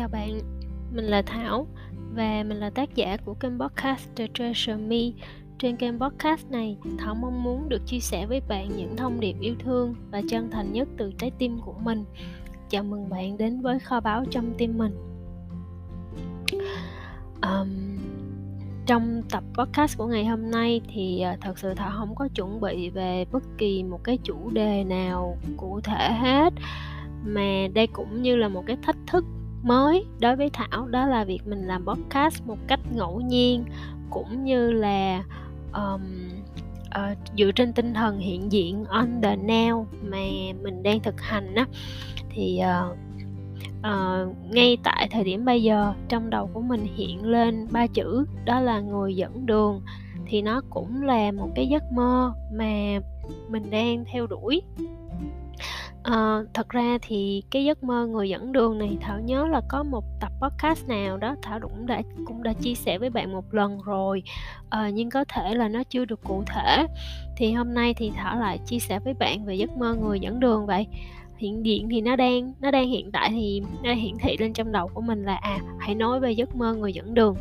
chào bạn, mình là Thảo và mình là tác giả của kênh podcast The Treasure Me. Trên kênh podcast này, Thảo mong muốn được chia sẻ với bạn những thông điệp yêu thương và chân thành nhất từ trái tim của mình. Chào mừng bạn đến với kho báu trong tim mình. Um, trong tập podcast của ngày hôm nay thì uh, thật sự Thảo không có chuẩn bị về bất kỳ một cái chủ đề nào cụ thể hết mà đây cũng như là một cái thách thức mới đối với thảo đó là việc mình làm podcast một cách ngẫu nhiên cũng như là um, uh, dựa trên tinh thần hiện diện on the now mà mình đang thực hành á. Thì uh, uh, ngay tại thời điểm bây giờ trong đầu của mình hiện lên ba chữ đó là người dẫn đường. Thì nó cũng là một cái giấc mơ mà mình đang theo đuổi. À, thật ra thì cái giấc mơ người dẫn đường này Thảo nhớ là có một tập podcast nào đó Thảo cũng đã cũng đã chia sẻ với bạn một lần rồi. À, nhưng có thể là nó chưa được cụ thể. Thì hôm nay thì Thảo lại chia sẻ với bạn về giấc mơ người dẫn đường vậy. Hiện diện thì nó đang nó đang hiện tại thì nó hiển thị lên trong đầu của mình là à hãy nói về giấc mơ người dẫn đường.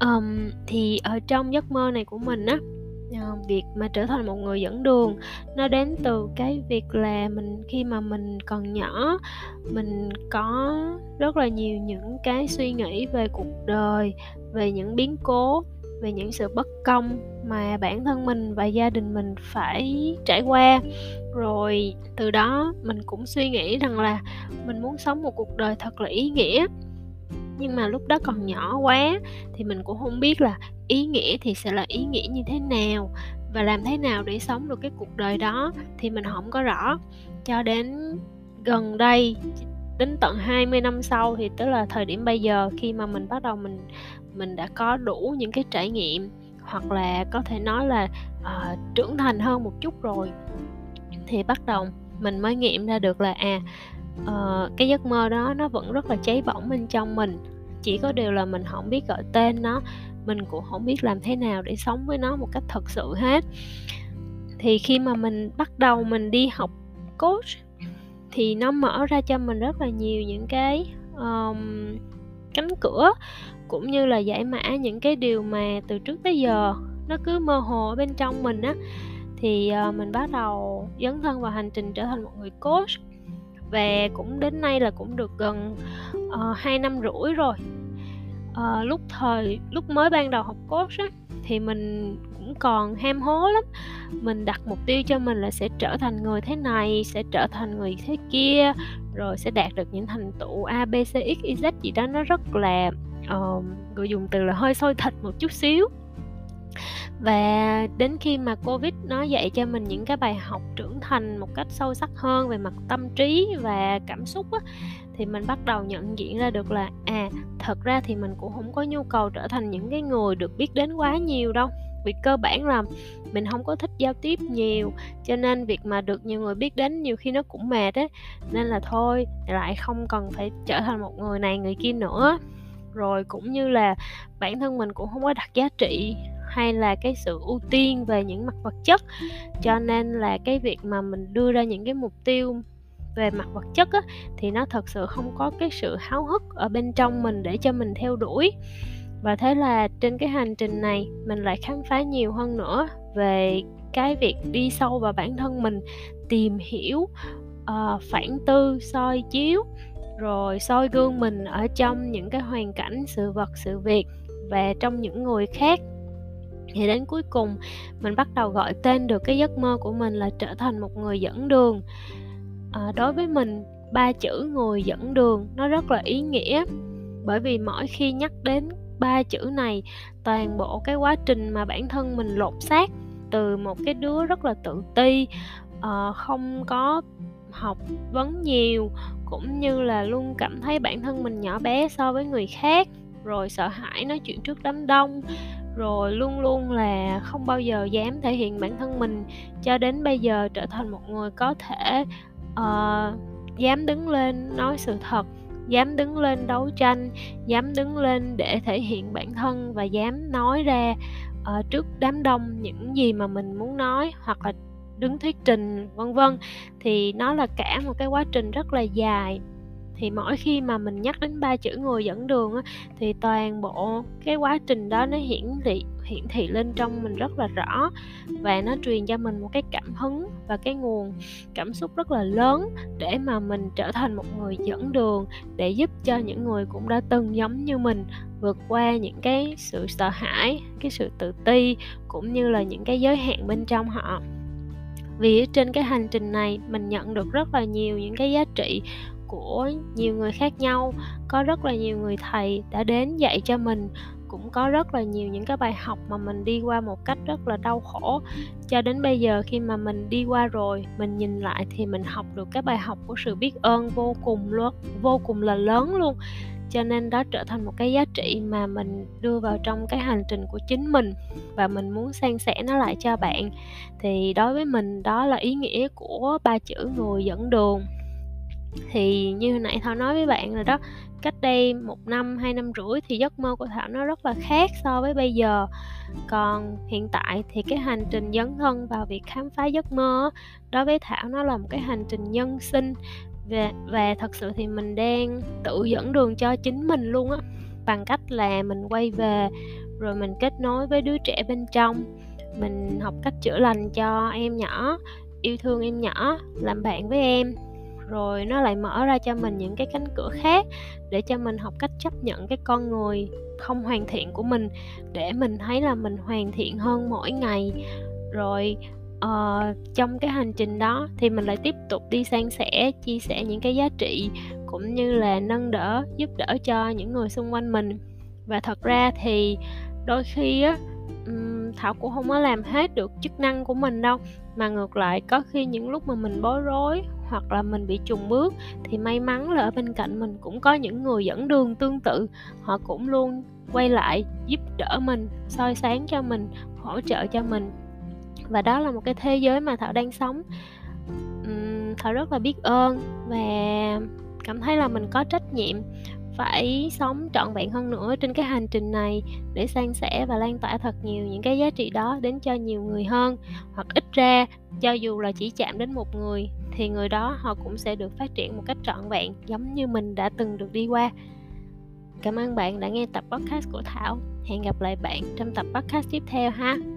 Um, thì ở trong giấc mơ này của mình á việc mà trở thành một người dẫn đường nó đến từ cái việc là mình khi mà mình còn nhỏ mình có rất là nhiều những cái suy nghĩ về cuộc đời về những biến cố về những sự bất công mà bản thân mình và gia đình mình phải trải qua. Rồi từ đó mình cũng suy nghĩ rằng là mình muốn sống một cuộc đời thật là ý nghĩa nhưng mà lúc đó còn nhỏ quá thì mình cũng không biết là ý nghĩa thì sẽ là ý nghĩa như thế nào và làm thế nào để sống được cái cuộc đời đó thì mình không có rõ. Cho đến gần đây đến tận 20 năm sau thì tức là thời điểm bây giờ khi mà mình bắt đầu mình mình đã có đủ những cái trải nghiệm hoặc là có thể nói là uh, trưởng thành hơn một chút rồi thì bắt đầu mình mới nghiệm ra được là à uh, cái giấc mơ đó nó vẫn rất là cháy bỏng bên trong mình. Chỉ có điều là mình không biết gọi tên nó mình cũng không biết làm thế nào để sống với nó một cách thật sự hết. Thì khi mà mình bắt đầu mình đi học coach thì nó mở ra cho mình rất là nhiều những cái um, cánh cửa cũng như là giải mã những cái điều mà từ trước tới giờ nó cứ mơ hồ ở bên trong mình á. Thì uh, mình bắt đầu dấn thân vào hành trình trở thành một người coach và cũng đến nay là cũng được gần ờ, uh, 2 năm rưỡi rồi. Uh, lúc thời lúc mới ban đầu học coach á thì mình cũng còn ham hố lắm. Mình đặt mục tiêu cho mình là sẽ trở thành người thế này sẽ trở thành người thế kia rồi sẽ đạt được những thành tựu a b c x y z gì đó. Nó rất là uh, người dùng từ là hơi sôi thịt một chút xíu và đến khi mà covid nó dạy cho mình những cái bài học trưởng thành một cách sâu sắc hơn về mặt tâm trí và cảm xúc á, thì mình bắt đầu nhận diện ra được là à thật ra thì mình cũng không có nhu cầu trở thành những cái người được biết đến quá nhiều đâu. Vì cơ bản là mình không có thích giao tiếp nhiều cho nên việc mà được nhiều người biết đến nhiều khi nó cũng mệt ấy nên là thôi lại không cần phải trở thành một người này người kia nữa. Rồi cũng như là bản thân mình cũng không có đặt giá trị hay là cái sự ưu tiên về những mặt vật chất. Cho nên là cái việc mà mình đưa ra những cái mục tiêu về mặt vật chất á, thì nó thật sự không có cái sự háo hức ở bên trong mình để cho mình theo đuổi. Và thế là trên cái hành trình này mình lại khám phá nhiều hơn nữa về cái việc đi sâu vào bản thân mình tìm hiểu uh, phản tư soi chiếu rồi soi gương mình ở trong những cái hoàn cảnh sự vật sự việc và trong những người khác thì đến cuối cùng mình bắt đầu gọi tên được cái giấc mơ của mình là trở thành một người dẫn đường. À, đối với mình ba chữ người dẫn đường nó rất là ý nghĩa. Bởi vì mỗi khi nhắc đến ba chữ này toàn bộ cái quá trình mà bản thân mình lột xác từ một cái đứa rất là tự ti uh, không có học vấn nhiều cũng như là luôn cảm thấy bản thân mình nhỏ bé so với người khác rồi sợ hãi nói chuyện trước đám đông rồi luôn luôn là không bao giờ dám thể hiện bản thân mình cho đến bây giờ trở thành một người có thể uh, dám đứng lên nói sự thật dám đứng lên đấu tranh dám đứng lên để thể hiện bản thân và dám nói ra uh, trước đám đông những gì mà mình muốn nói hoặc là đứng thuyết trình vân vân. Thì nó là cả một cái quá trình rất là dài thì mỗi khi mà mình nhắc đến ba chữ người dẫn đường á, thì toàn bộ cái quá trình đó nó hiển thị hiển thị lên trong mình rất là rõ. Và nó truyền cho mình một cái cảm hứng và cái nguồn cảm xúc rất là lớn để mà mình trở thành một người dẫn đường để giúp cho những người cũng đã từng giống như mình vượt qua những cái sự sợ hãi cái sự tự ti cũng như là những cái giới hạn bên trong họ. Vì trên cái hành trình này mình nhận được rất là nhiều những cái giá trị của nhiều người khác nhau. Có rất là nhiều người thầy đã đến dạy cho mình. Cũng có rất là nhiều những cái bài học mà mình đi qua một cách rất là đau khổ. Cho đến bây giờ khi mà mình đi qua rồi, mình nhìn lại thì mình học được cái bài học của sự biết ơn vô cùng luôn, vô cùng là lớn luôn. Cho nên đó trở thành một cái giá trị mà mình đưa vào trong cái hành trình của chính mình và mình muốn san sẻ nó lại cho bạn. Thì đối với mình, đó là ý nghĩa của ba chữ người dẫn đường thì như hồi nãy thảo nói với bạn rồi đó, cách đây một năm, hai năm rưỡi thì giấc mơ của thảo nó rất là khác so với bây giờ. Còn hiện tại thì cái hành trình dấn thân vào việc khám phá giấc mơ đối với thảo nó là một cái hành trình nhân sinh. Và và thật sự thì mình đang tự dẫn đường cho chính mình luôn á, bằng cách là mình quay về, rồi mình kết nối với đứa trẻ bên trong. Mình học cách chữa lành cho em nhỏ, yêu thương em nhỏ, làm bạn với em rồi nó lại mở ra cho mình những cái cánh cửa khác để cho mình học cách chấp nhận cái con người không hoàn thiện của mình để mình thấy là mình hoàn thiện hơn mỗi ngày. Rồi uh, trong cái hành trình đó thì mình lại tiếp tục đi san sẻ chia sẻ những cái giá trị cũng như là nâng đỡ giúp đỡ cho những người xung quanh mình. Và thật ra thì đôi khi á thảo cũng không có làm hết được chức năng của mình đâu mà ngược lại có khi những lúc mà mình bối rối hoặc là mình bị trùng bước, thì may mắn là ở bên cạnh mình cũng có những người dẫn đường tương tự. Họ cũng luôn quay lại giúp đỡ mình, soi sáng cho mình, hỗ trợ cho mình. Và đó là một cái thế giới mà thảo đang sống. Thảo rất là biết ơn và cảm thấy là mình có trách nhiệm phải sống trọn vẹn hơn nữa trên cái hành trình này để san sẻ và lan tỏa thật nhiều những cái giá trị đó đến cho nhiều người hơn. Hoặc ít ra, cho dù là chỉ chạm đến một người, thì người đó họ cũng sẽ được phát triển một cách trọn vẹn, giống như mình đã từng được đi qua. Cảm ơn bạn đã nghe tập podcast của thảo. Hẹn gặp lại bạn trong tập podcast tiếp theo ha.